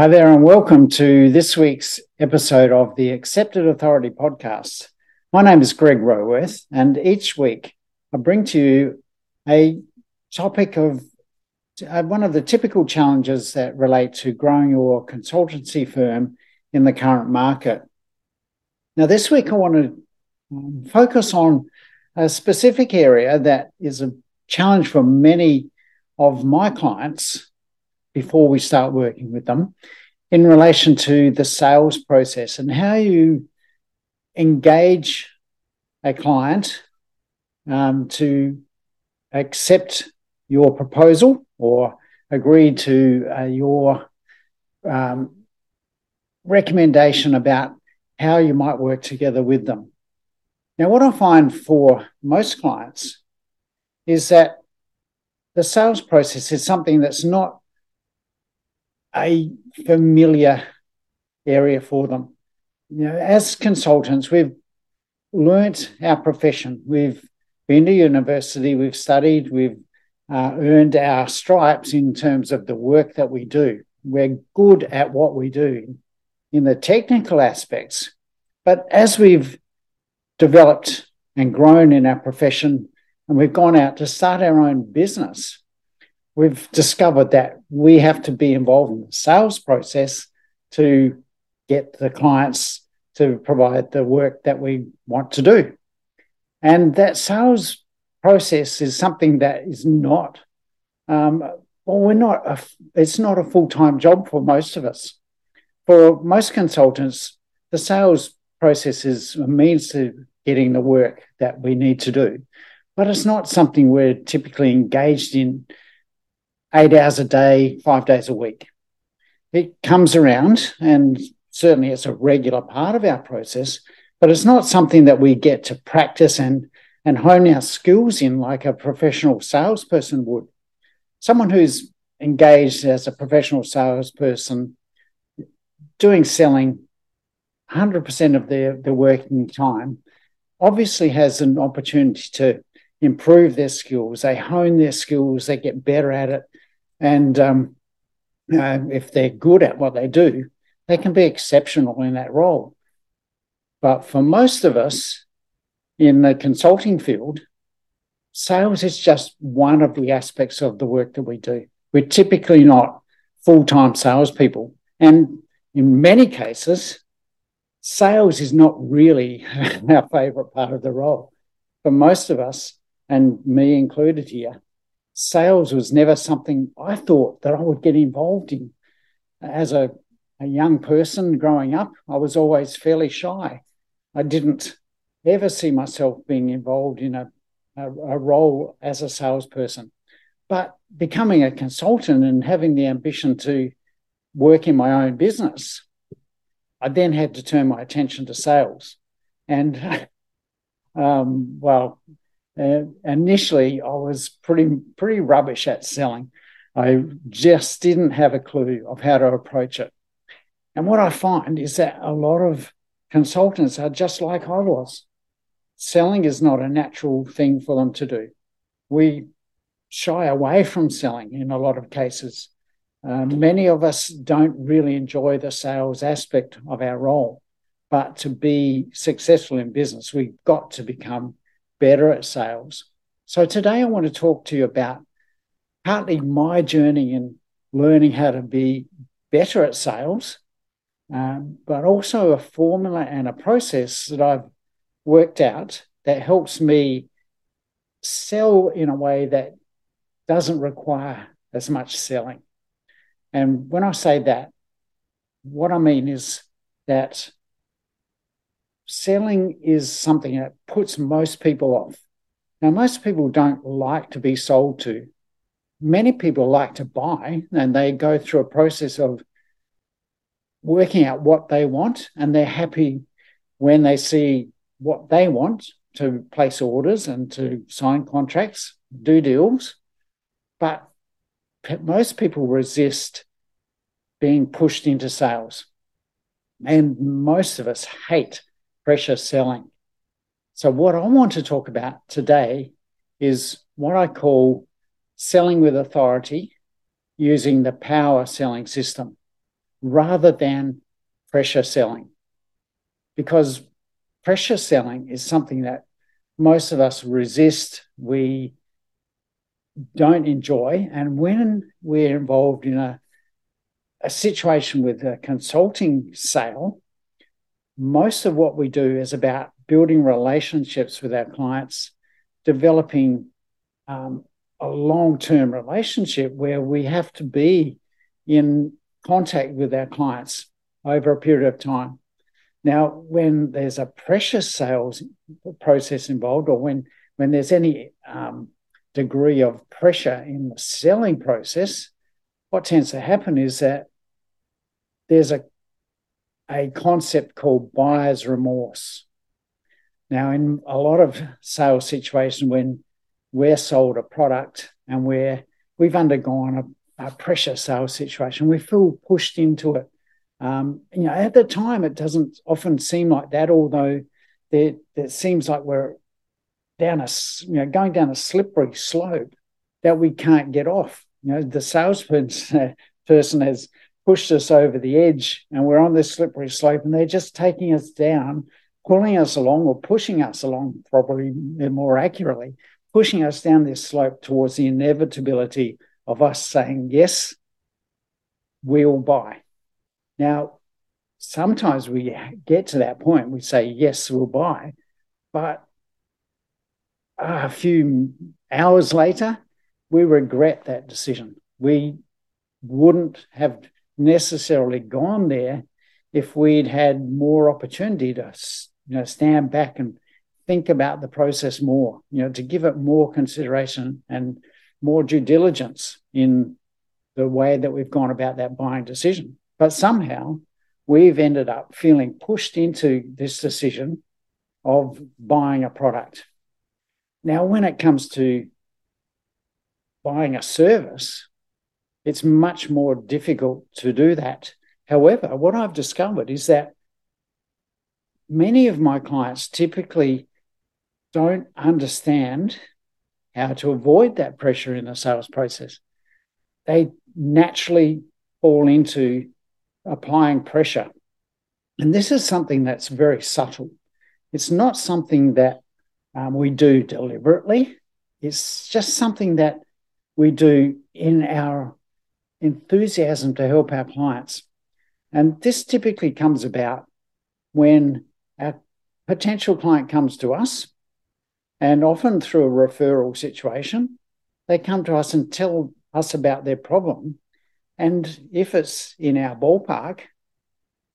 Hi there, and welcome to this week's episode of the Accepted Authority podcast. My name is Greg Roworth, and each week I bring to you a topic of uh, one of the typical challenges that relate to growing your consultancy firm in the current market. Now, this week I want to um, focus on a specific area that is a challenge for many of my clients before we start working with them in relation to the sales process and how you engage a client um, to accept your proposal or agree to uh, your um, recommendation about how you might work together with them. Now, what I find for most clients is that the sales process is something that's not a familiar area for them. You know, as consultants, we've learnt our profession. We've been to university, we've studied, we've uh, earned our stripes in terms of the work that we do. We're good at what we do in the technical aspects. But as we've developed and grown in our profession, and we've gone out to start our own business, we've discovered that we have to be involved in the sales process to get the clients to provide the work that we want to do. And that sales process is something that is not, um, well, we're not, a, it's not a full time job for most of us. For most consultants, the sales process is a means to getting the work that we need to do, but it's not something we're typically engaged in eight hours a day, five days a week. It comes around, and certainly it's a regular part of our process, but it's not something that we get to practice and, and hone our skills in like a professional salesperson would. Someone who's engaged as a professional salesperson doing selling 100% of their, their working time obviously has an opportunity to improve their skills. They hone their skills, they get better at it, and um, uh, if they're good at what they do, they can be exceptional in that role. But for most of us in the consulting field, sales is just one of the aspects of the work that we do. We're typically not full time salespeople. And in many cases, sales is not really our favorite part of the role. For most of us, and me included here, sales was never something I thought that I would get involved in. As a, a young person growing up, I was always fairly shy. I didn't ever see myself being involved in a, a, a role as a salesperson. But becoming a consultant and having the ambition to work in my own business, I then had to turn my attention to sales. And um, well, initially, I was pretty pretty rubbish at selling. I just didn't have a clue of how to approach it. And what I find is that a lot of consultants are just like I was. Selling is not a natural thing for them to do. We shy away from selling in a lot of cases. Uh, many of us don't really enjoy the sales aspect of our role, but to be successful in business, we've got to become better at sales. So today I want to talk to you about partly my journey in learning how to be better at sales, um, but also a formula and a process that I've worked out that helps me sell in a way that doesn't require as much selling. And when I say that, what I mean is that selling is something that puts most people off. Now, most people don't like to be sold to. Many people like to buy, and they go through a process of working out what they want, and they're happy when they see what they want to place orders and to sign contracts, do deals. But most people resist being pushed into sales. And most of us hate pressure selling. So, what I want to talk about today is what I call selling with authority using the power selling system. rather than pressure selling. Because pressure selling is something that most of us resist, we don't enjoy. And when we're involved in a, a situation with a consulting sale, most of what we do is about building relationships with our clients, developing um, a long term relationship where we have to be in contact with our clients over a period of time. Now, when there's a precious sales process involved, or when when there's any um, degree of pressure in the selling process, what tends to happen is that there's a a concept called buyer's remorse. Now, in a lot of sales situations, when we're sold a product and we're we've undergone a, a pressure sales situation, we feel pushed into it um, you know, at the time, it doesn't often seem like that, although there, it seems like we're down a, you know, going down a slippery slope that we can't get off. You know, the salesperson person has pushed us over the edge and we're on this slippery slope and they're just taking us down, pulling us along or pushing us along, probably more accurately, pushing us down this slope towards the inevitability of us saying, yes, we'll buy. Now, sometimes we get to that point, we say, yes, we'll buy. But ah, a few hours later, we regret that decision. We wouldn't have necessarily gone there if we'd had more opportunity to you know, stand back and think about the process more, you know, to give it more consideration and more due diligence in the way that we've gone about that buying decision. But somehow we've ended up feeling pushed into this decision of buying a product. Now, when it comes to buying a service, it's much more difficult to do that. However, what I've discovered is that many of my clients typically don't understand how to avoid that pressure in the sales process. They naturally fall into applying pressure. And this is something that's very subtle. It's not something that um, we do deliberately, it's just something that we do in our enthusiasm to help our clients. And this typically comes about when a potential client comes to us, and often through a referral situation, they come to us and tell us about their problem. And if it's in our ballpark,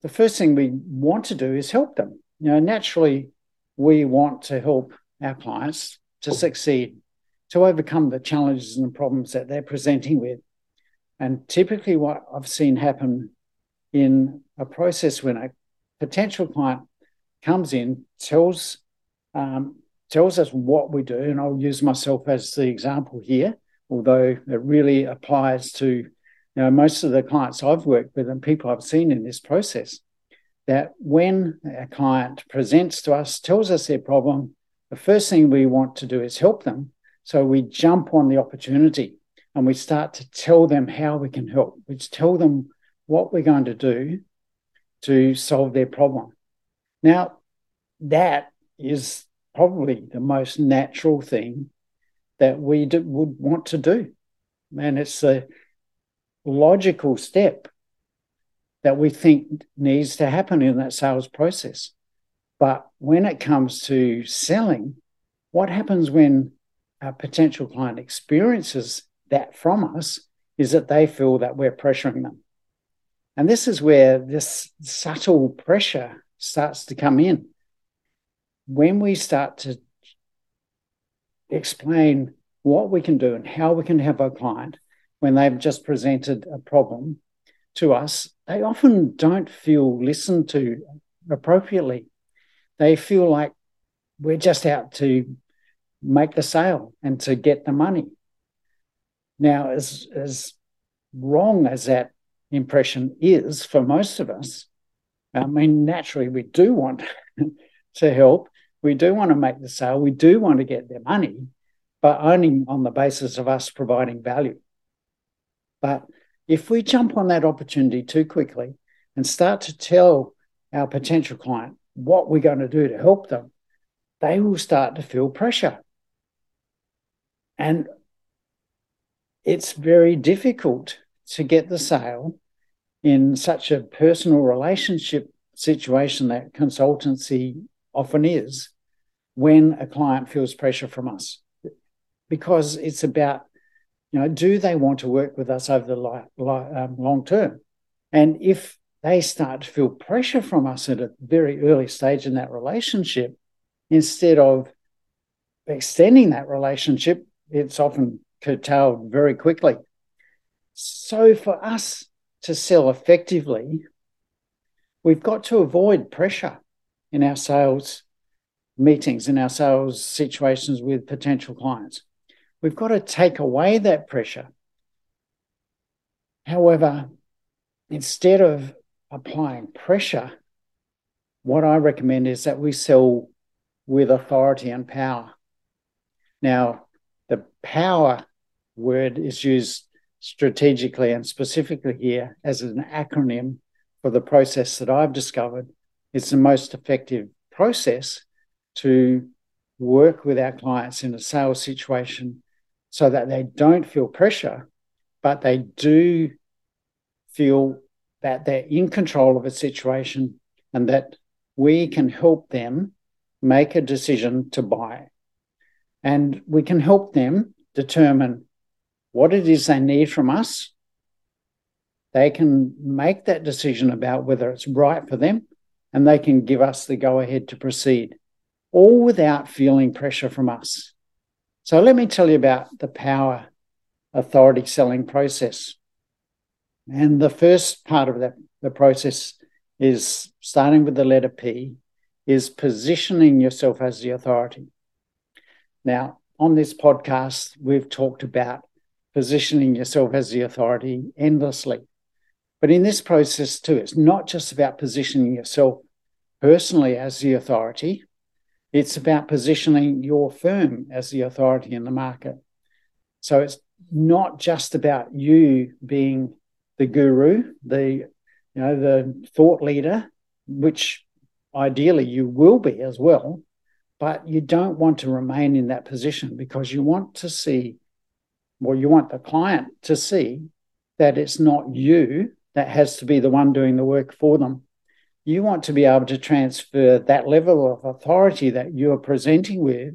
the first thing we want to do is help them. You know, naturally, we want to help our clients to succeed, to overcome the challenges and the problems that they're presenting with. And typically, what I've seen happen in a process when a potential client comes in, tells um, tells us what we do, and I'll use myself as the example here, although it really applies to you know, most of the clients I've worked with and people I've seen in this process, that when a client presents to us, tells us their problem, the first thing we want to do is help them. So we jump on the opportunity and we start to tell them how we can help. We tell them what we're going to do to solve their problem. Now, that is probably the most natural thing that we would want to do. And it's a logical step that we think needs to happen in that sales process. But when it comes to selling, what happens when a potential client experiences that from us is that they feel that we're pressuring them. And this is where this subtle pressure starts to come in. When we start to explain what we can do and how we can help our client, when they've just presented a problem to us, they often don't feel listened to appropriately. They feel like we're just out to make the sale and to get the money. Now, as, as wrong as that impression is for most of us, I mean, naturally, we do want to help. We do want to make the sale. We do want to get their money, but only on the basis of us providing value. But if we jump on that opportunity too quickly and start to tell our potential client what we're going to do to help them, they will start to feel pressure. And it's very difficult to get the sale in such a personal relationship situation that consultancy often is when a client feels pressure from us. Because it's about you know do they want to work with us over the li- li- um, long term? And if they start to feel pressure from us at a very early stage in that relationship instead of extending that relationship it's often curtailed very quickly so for us to sell effectively we've got to avoid pressure in our sales meetings, in our sales situations with potential clients. We've got to take away that pressure. However, instead of applying pressure, what I recommend is that we sell with authority and power. Now, power word is used strategically and specifically here as an acronym for the process that I've discovered. It's the most effective process to work with our clients in a sales situation so that they don't feel pressure, but they do feel that they're in control of a situation and that we can help them make a decision to buy. And we can help them determine what it is they need from us they can make that decision about whether it's right for them and they can give us the go ahead to proceed, all without feeling pressure from us. So, let me tell you about the power authority selling process. And the first part of that, the process is starting with the letter P, is positioning yourself as the authority. Now, on this podcast, we've talked about positioning yourself as the authority endlessly. But in this process, too, it's not just about positioning yourself personally as the authority, it's about positioning your firm as the authority in the market. So it's not just about you being the guru, the you know the thought leader, which ideally you will be as well, but you don't want to remain in that position because you want to see, well, you want the client to see that it's not you that has to be the one doing the work for them. You want to be able to transfer that level of authority that you're presenting with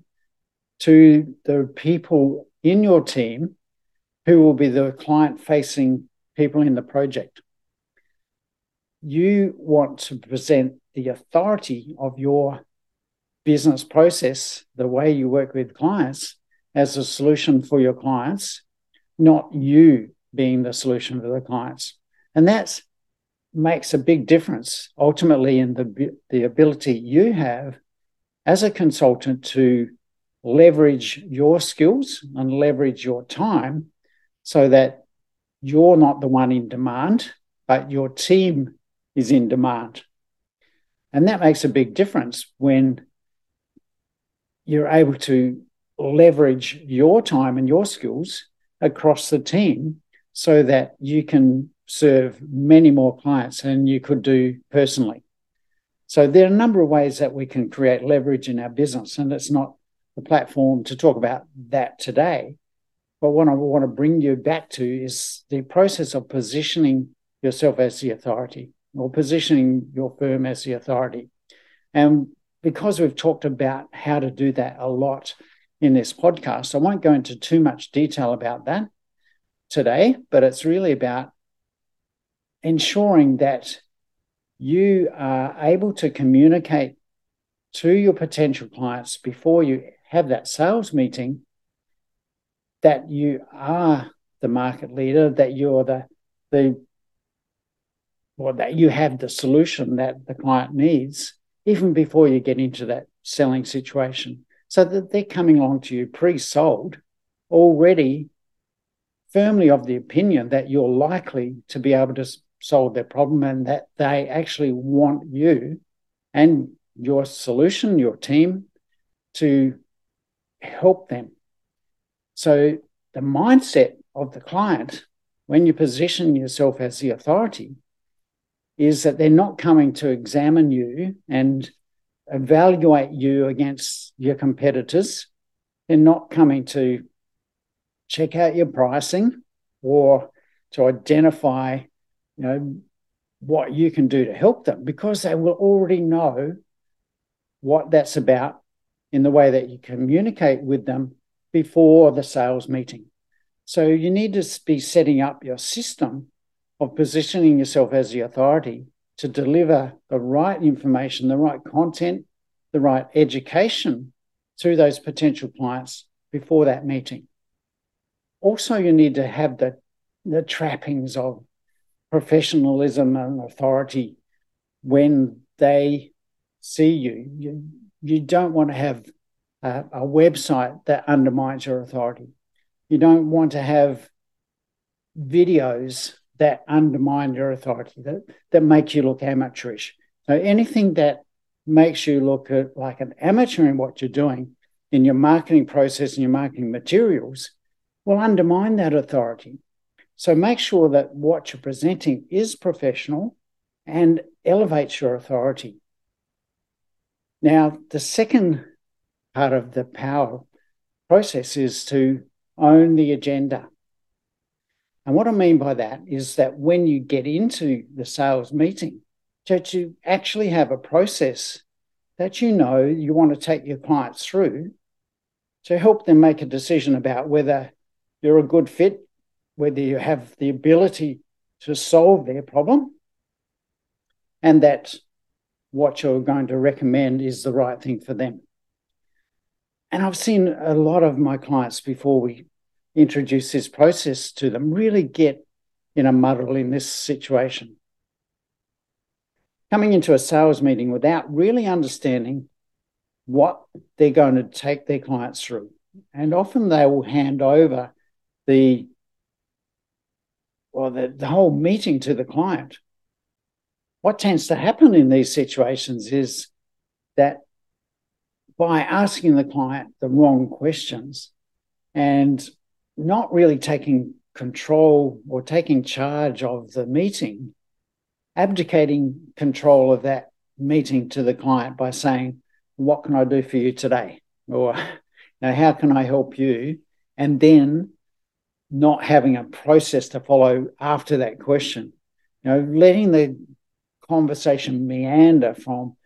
to the people in your team who will be the client facing people in the project. You want to present the authority of your business process, the way you work with clients, as a solution for your clients, not you being the solution for the clients. And that makes a big difference ultimately in the, the ability you have as a consultant to leverage your skills and leverage your time so that you're not the one in demand, but your team is in demand. And that makes a big difference when you're able to leverage your time and your skills across the team so that you can serve many more clients than you could do personally. So there are a number of ways that we can create leverage in our business, and it's not the platform to talk about that today. But what I want to bring you back to is the process of positioning yourself as the authority or positioning your firm as the authority. And because we've talked about how to do that a lot in this podcast, I won't go into too much detail about that today, but it's really about ensuring that you are able to communicate to your potential clients before you have that sales meeting that you are the market leader, that you're the the or that you have the solution that the client needs, even before you get into that selling situation. So that they're coming along to you pre-sold, already firmly of the opinion that you're likely to be able to solve their problem and that they actually want you and your solution, your team, to help them. So the mindset of the client when you position yourself as the authority is that they're not coming to examine you and evaluate you against your competitors. They're not coming to check out your pricing or to identify, you know, what you can do to help them because they will already know what that's about in the way that you communicate with them before the sales meeting. So you need to be setting up your system of positioning yourself as the authority to deliver the right information, the right content, the right education to those potential clients before that meeting. Also, you need to have the, the trappings of professionalism and authority when they see you. You, you don't want to have a, a website that undermines your authority. You don't want to have videos that undermine your authority, that, that make you look amateurish. So anything that makes you look at, like an amateur in what you're doing in your marketing process and your marketing materials will undermine that authority. So make sure that what you're presenting is professional and elevates your authority. Now, the second part of the power process is to own the agenda. And what I mean by that is that when you get into the sales meeting, that you actually have a process that you know you want to take your clients through to help them make a decision about whether you're a good fit, whether you have the ability to solve their problem, and that what you're going to recommend is the right thing for them. And I've seen a lot of my clients before we introduce this process to them really get in a muddle in this situation. Coming into a sales meeting without really understanding what they're going to take their clients through. And often they will hand over the or the, the whole meeting to the client. What tends to happen in these situations is that by asking the client the wrong questions and not really taking control or taking charge of the meeting, abdicating control of that meeting to the client by saying, What can I do for you today? Or now, how can I help you? And then not having a process to follow after that question. You know, letting the conversation meander from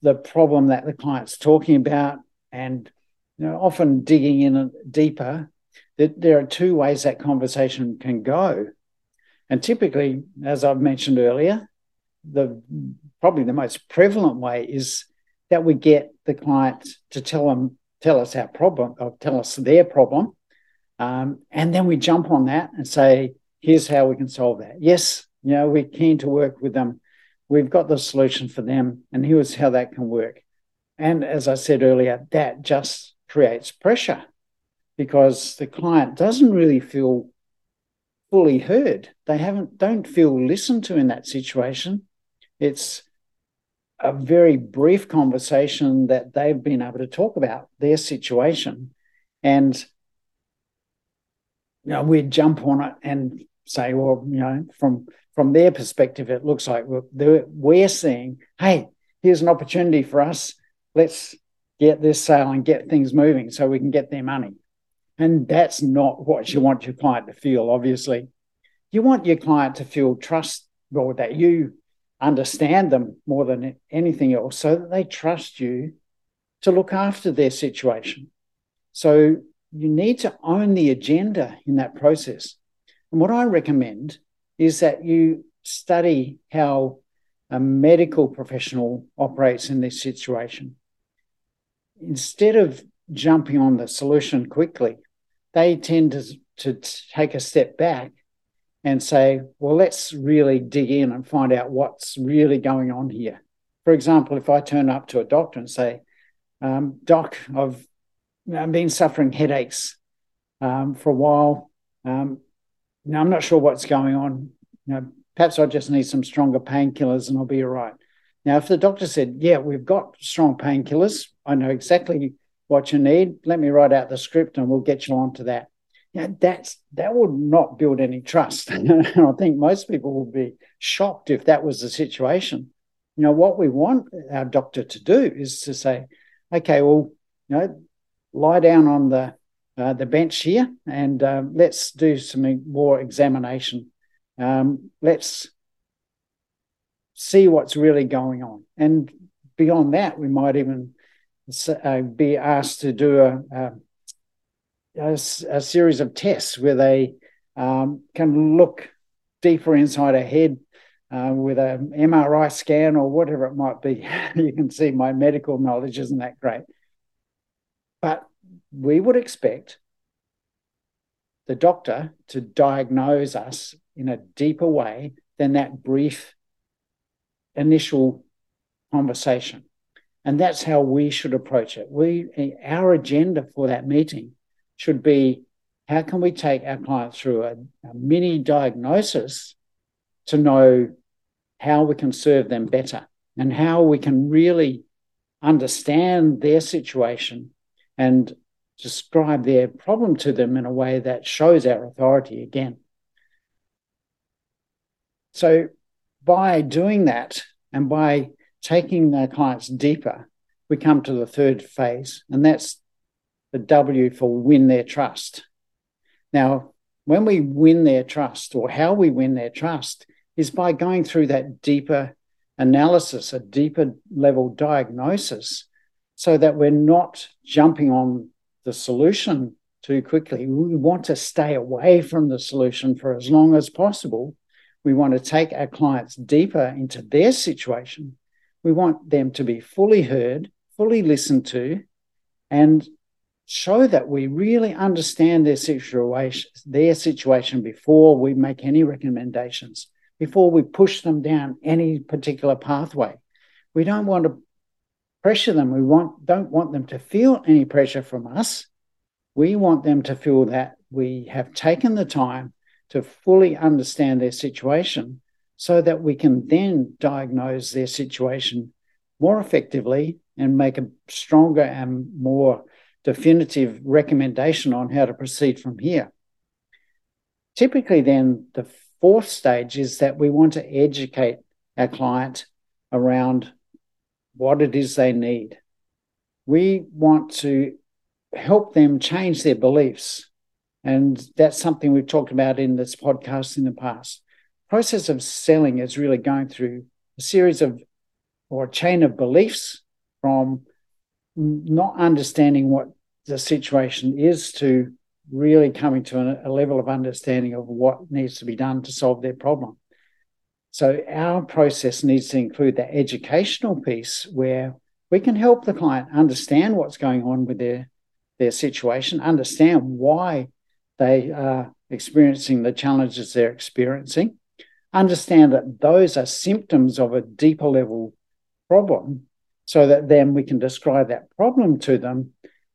the problem that the client's talking about and you know, often digging in deeper that there are two ways that conversation can go. And typically, as I've mentioned earlier, the probably the most prevalent way is that we get the client to tell them tell us our problem or tell us their problem, um, and then we jump on that and say, "Here's how we can solve that." Yes, you know we're keen to work with them. We've got the solution for them, and here's how that can work. And as I said earlier, that just creates pressure because the client doesn't really feel fully heard. They haven't don't feel listened to in that situation. It's a very brief conversation that they've been able to talk about their situation. And you know, we'd jump on it and say, well, you know, from from their perspective, it looks like we're, we're seeing, hey, here's an opportunity for us. Let's get this sale and get things moving so we can get their money. And that's not what you want your client to feel, obviously. You want your client to feel trust, or that you understand them more than anything else, so that they trust you to look after their situation. So you need to own the agenda in that process. And what I recommend is that you study how a medical professional operates in this situation. Instead of jumping on the solution quickly, they tend to, to take a step back and say, well, let's really dig in and find out what's really going on here. For example, if I turn up to a doctor and say, um, Doc, I've, I've, been suffering headaches um, for a while. Um, now, I'm not sure what's going on. You know, perhaps I just need some stronger painkillers and I'll be all right. Now, if the doctor said, Yeah, we've got strong painkillers, I know exactly what you need. Let me write out the script and we'll get you onto that. that's that would not build any trust. I think most people would be shocked if that was the situation. You know, what we want our doctor to do is to say, okay, well, you know, lie down on the uh, the bench here and um, let's do some more examination. Um, let's see what's really going on. And beyond that, we might even uh, be asked to do a, a a, a series of tests where they um, can look deeper inside a head uh, with an MRI scan or whatever it might be. you can see my medical knowledge isn't that great. But we would expect the doctor to diagnose us in a deeper way than that brief initial conversation. And that's how we should approach it. We our agenda for that meeting should be how can we take our client through a, a mini diagnosis to know how we can serve them better and how we can really understand their situation and describe their problem to them in a way that shows our authority again. So, by doing that and by taking our clients deeper, we come to the third phase, and that's the W for win their trust. Now, when we win their trust, or how we win their trust, is by going through that deeper analysis, a deeper level diagnosis, so that we're not jumping on the solution too quickly. We want to stay away from the solution for as long as possible. We want to take our clients deeper into their situation. We want them to be fully heard, fully listened to, and show that we really understand their situation, their situation before we make any recommendations, before we push them down any particular pathway. We don't want to pressure them. We want don't want them to feel any pressure from us. We want them to feel that we have taken the time to fully understand their situation so that we can then diagnose their situation more effectively and make a stronger and more definitive recommendation on how to proceed from here. Typically, then, the fourth stage is that we want to educate our client around what it is they need. We want to help them change their beliefs. And that's something we've talked about in this podcast in the past. Process of selling is really going through a series of or a chain of beliefs from not understanding what the situation is to really coming to a, a level of understanding of what needs to be done to solve their problem. So our process needs to include that educational piece where we can help the client understand what's going on with their their situation, understand why they are experiencing the challenges they're experiencing, understand that those are symptoms of a deeper level problem so that then we can describe that problem to them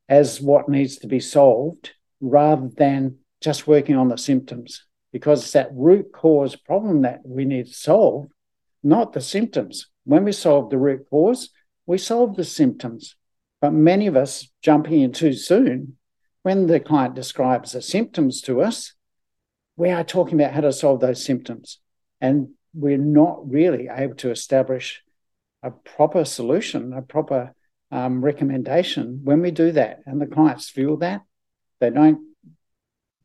as what needs to be solved rather than just working on the symptoms because it's that root cause problem that we need to solve, not the symptoms. When we solve the root cause, we solve the symptoms. But many of us jumping in too soon, when the client describes the symptoms to us, we are talking about how to solve those symptoms. And we're not really able to establish a proper solution, a proper um, recommendation when we do that. And the clients feel that they don't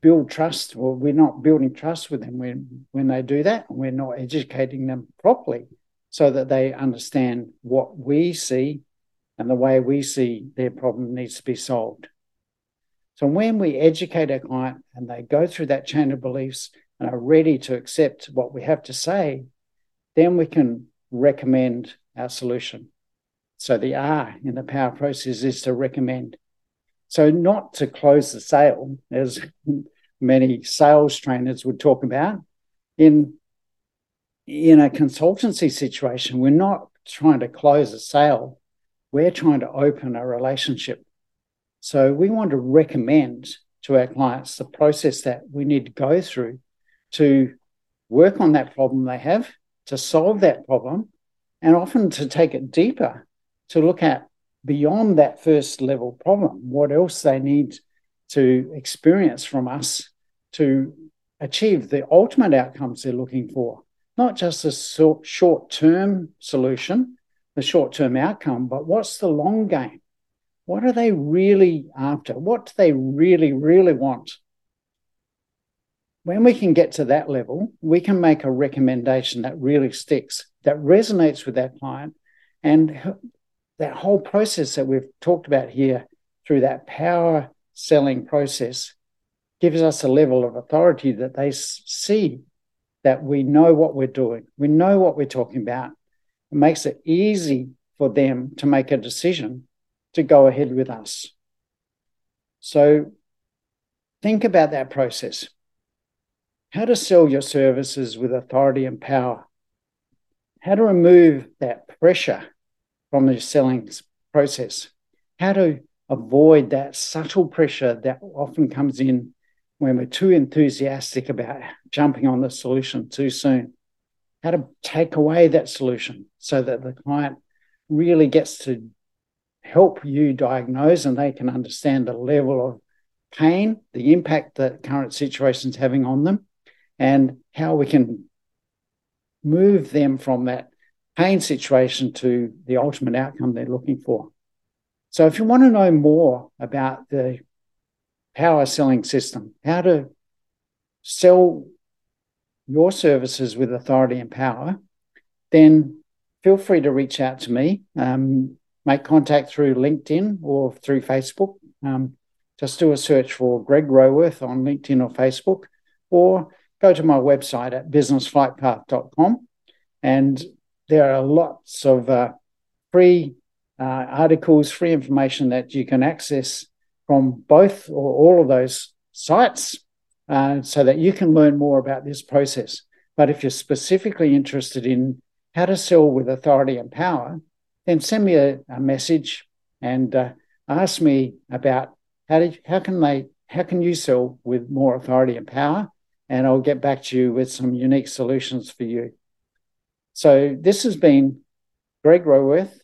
build trust, or we're not building trust with them when, when they do that. We're not educating them properly so that they understand what we see and the way we see their problem needs to be solved. So when we educate our client and they go through that chain of beliefs and are ready to accept what we have to say, then we can recommend our solution. So the R in the power process is to recommend. So not to close the sale, as many sales trainers would talk about. In, in a consultancy situation, we're not trying to close a sale, we're trying to open a relationship. So we want to recommend to our clients the process that we need to go through to work on that problem they have, to solve that problem, and often to take it deeper to look at beyond that first level problem, what else they need to experience from us to achieve the ultimate outcomes they're looking for, not just a short term solution, the short term outcome, but what's the long game? What are they really after? What do they really, really want? When we can get to that level, we can make a recommendation that really sticks, that resonates with that client. And that whole process that we've talked about here through that power selling process gives us a level of authority that they see that we know what we're doing, we know what we're talking about. It makes it easy for them to make a decision to go ahead with us. So think about that process. How to sell your services with authority and power. How to remove that pressure from the selling process. How to avoid that subtle pressure that often comes in when we're too enthusiastic about jumping on the solution too soon. How to take away that solution so that the client really gets to help you diagnose and they can understand the level of pain, the impact that current situation is having on them, and how we can move them from that pain situation to the ultimate outcome they're looking for. So, if you want to know more about the power selling system, how to sell your services with authority and power, then feel free to reach out to me. Um, make contact through LinkedIn or through Facebook. Um, just do a search for Greg Roworth on LinkedIn or Facebook, or go to my website at businessflightpath.com. And there are lots of uh, free uh, articles, free information that you can access from both or all of those sites uh, so that you can learn more about this process. But if you're specifically interested in how to sell with authority and power, then send me a, a message and uh, ask me about how did how can they how can you sell with more authority and power, and I'll get back to you with some unique solutions for you. So this has been Greg Roworth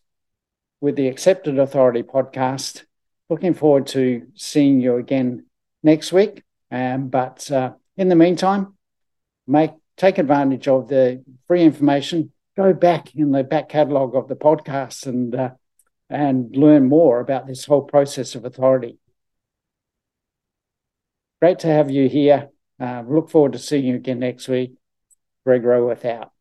with the Accepted Authority podcast. Looking forward to seeing you again next week. Um, but uh, in the meantime, make take advantage of the free information. Go back in the back catalogue of the podcast and uh, and learn more about this whole process of authority. Great to have you here. Uh, look forward to seeing you again next week. Greg Roworth out.